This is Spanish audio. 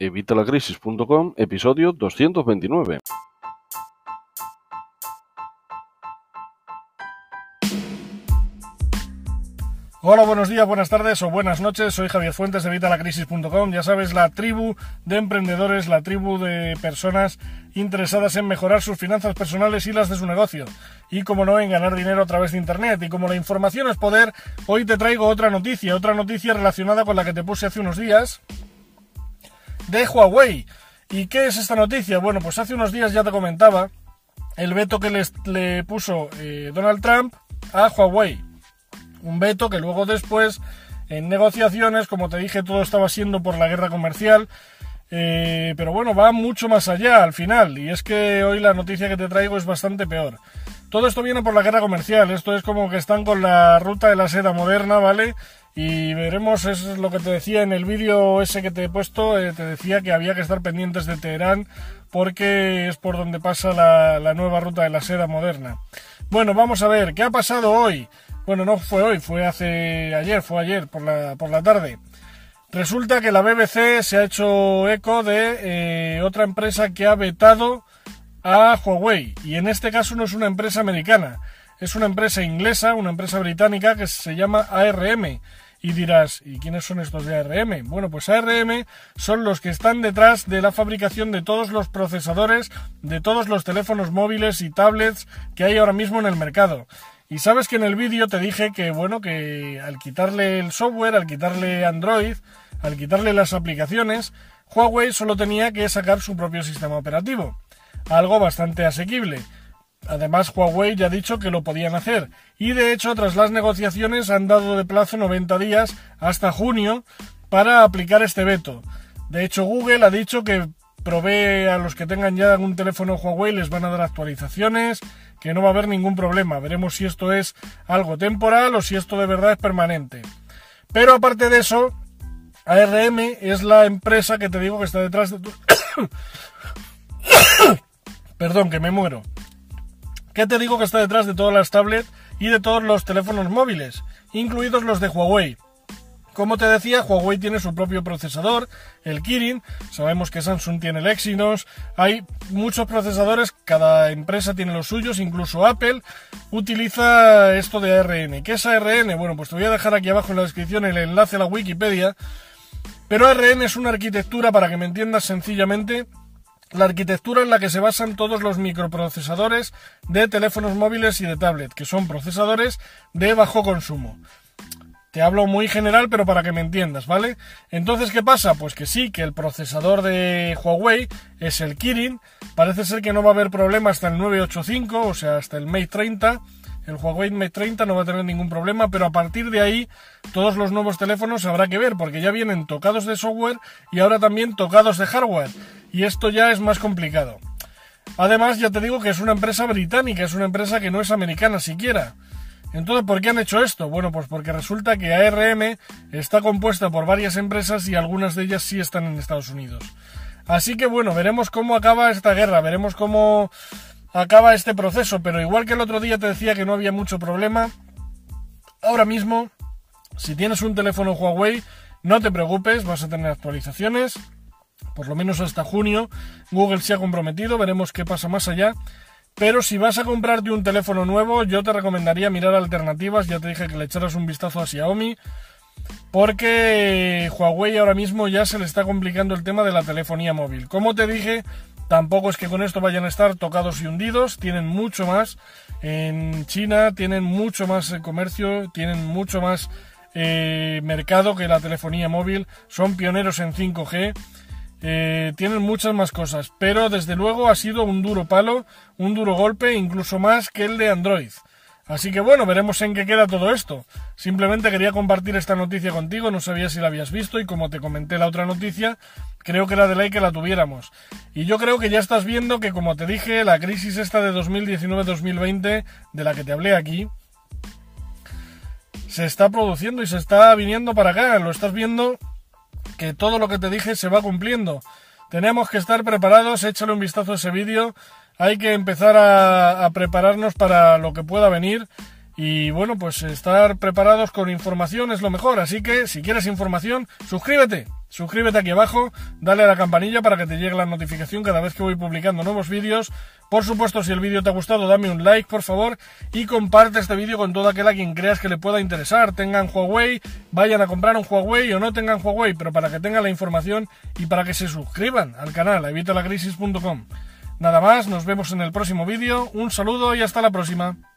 Evitalacrisis.com, episodio 229. Hola, buenos días, buenas tardes o buenas noches. Soy Javier Fuentes de Vitalacrisis.com. Ya sabes, la tribu de emprendedores, la tribu de personas interesadas en mejorar sus finanzas personales y las de su negocio. Y como no, en ganar dinero a través de Internet. Y como la información es poder, hoy te traigo otra noticia, otra noticia relacionada con la que te puse hace unos días de Huawei. ¿Y qué es esta noticia? Bueno, pues hace unos días ya te comentaba el veto que le puso eh, Donald Trump a Huawei un veto que luego después, en negociaciones, como te dije, todo estaba siendo por la guerra comercial. Eh, pero bueno, va mucho más allá al final. Y es que hoy la noticia que te traigo es bastante peor. Todo esto viene por la guerra comercial. Esto es como que están con la ruta de la seda moderna, ¿vale? Y veremos, eso es lo que te decía en el vídeo ese que te he puesto, eh, te decía que había que estar pendientes de Teherán porque es por donde pasa la, nueva ruta de la seda moderna. Bueno, vamos a ver, ¿qué ha pasado hoy? Bueno, no fue hoy, fue hace ayer, fue ayer por la, por la tarde. Resulta que la BBC se ha hecho eco de eh, otra empresa que ha vetado a Huawei. Y en este caso no es una empresa americana, es una empresa inglesa, una empresa británica que se llama ARM. Y dirás, ¿y quiénes son estos de ARM? Bueno, pues ARM son los que están detrás de la fabricación de todos los procesadores, de todos los teléfonos móviles y tablets que hay ahora mismo en el mercado. Y sabes que en el vídeo te dije que, bueno, que al quitarle el software, al quitarle Android, al quitarle las aplicaciones, Huawei solo tenía que sacar su propio sistema operativo. Algo bastante asequible. Además, Huawei ya ha dicho que lo podían hacer. Y de hecho, tras las negociaciones han dado de plazo 90 días hasta junio para aplicar este veto. De hecho, Google ha dicho que provee a los que tengan ya algún teléfono Huawei les van a dar actualizaciones, que no va a haber ningún problema. Veremos si esto es algo temporal o si esto de verdad es permanente. Pero aparte de eso, ARM es la empresa que te digo que está detrás de tu... Perdón, que me muero. ¿Qué te digo que está detrás de todas las tablets y de todos los teléfonos móviles, incluidos los de Huawei? Como te decía, Huawei tiene su propio procesador, el Kirin, sabemos que Samsung tiene el Exynos, hay muchos procesadores, cada empresa tiene los suyos, incluso Apple utiliza esto de ARN. ¿Qué es ARN? Bueno, pues te voy a dejar aquí abajo en la descripción el enlace a la Wikipedia, pero ARN es una arquitectura, para que me entiendas sencillamente, la arquitectura en la que se basan todos los microprocesadores de teléfonos móviles y de tablet, que son procesadores de bajo consumo. Te hablo muy general, pero para que me entiendas, ¿vale? Entonces, ¿qué pasa? Pues que sí, que el procesador de Huawei es el Kirin. Parece ser que no va a haber problema hasta el 985, o sea, hasta el Mate 30. El Huawei Mate 30 no va a tener ningún problema, pero a partir de ahí todos los nuevos teléfonos habrá que ver, porque ya vienen tocados de software y ahora también tocados de hardware. Y esto ya es más complicado. Además, ya te digo que es una empresa británica, es una empresa que no es americana siquiera. Entonces, ¿por qué han hecho esto? Bueno, pues porque resulta que ARM está compuesta por varias empresas y algunas de ellas sí están en Estados Unidos. Así que bueno, veremos cómo acaba esta guerra, veremos cómo acaba este proceso, pero igual que el otro día te decía que no había mucho problema, ahora mismo, si tienes un teléfono Huawei, no te preocupes, vas a tener actualizaciones, por lo menos hasta junio. Google se ha comprometido, veremos qué pasa más allá. Pero si vas a comprarte un teléfono nuevo, yo te recomendaría mirar alternativas. Ya te dije que le echaras un vistazo a Xiaomi. Porque Huawei ahora mismo ya se le está complicando el tema de la telefonía móvil. Como te dije, tampoco es que con esto vayan a estar tocados y hundidos. Tienen mucho más en China, tienen mucho más comercio, tienen mucho más eh, mercado que la telefonía móvil. Son pioneros en 5G. Eh, tienen muchas más cosas, pero desde luego ha sido un duro palo, un duro golpe, incluso más que el de Android. Así que bueno, veremos en qué queda todo esto. Simplemente quería compartir esta noticia contigo, no sabía si la habías visto y como te comenté la otra noticia, creo que era de ley que la tuviéramos. Y yo creo que ya estás viendo que como te dije, la crisis esta de 2019-2020, de la que te hablé aquí, se está produciendo y se está viniendo para acá. Lo estás viendo que todo lo que te dije se va cumpliendo. Tenemos que estar preparados, échale un vistazo a ese vídeo. Hay que empezar a, prepararnos para lo que pueda venir. Y bueno, pues estar preparados con información es lo mejor. Así que si quieres información, suscríbete. suscríbete aquí abajo, dale a la campanilla para que te llegue la notificación cada vez que voy publicando nuevos vídeos. Por supuesto, si el vídeo te ha gustado, dame un like, por favor, y comparte este vídeo con todo aquel a quien creas que le pueda interesar. Tengan Huawei, vayan a comprar un Huawei o no tengan Huawei, pero para que tengan la información y para que se suscriban al canal, evitalacrisis.com. Nada más, nos vemos en el próximo vídeo, un saludo y hasta la próxima.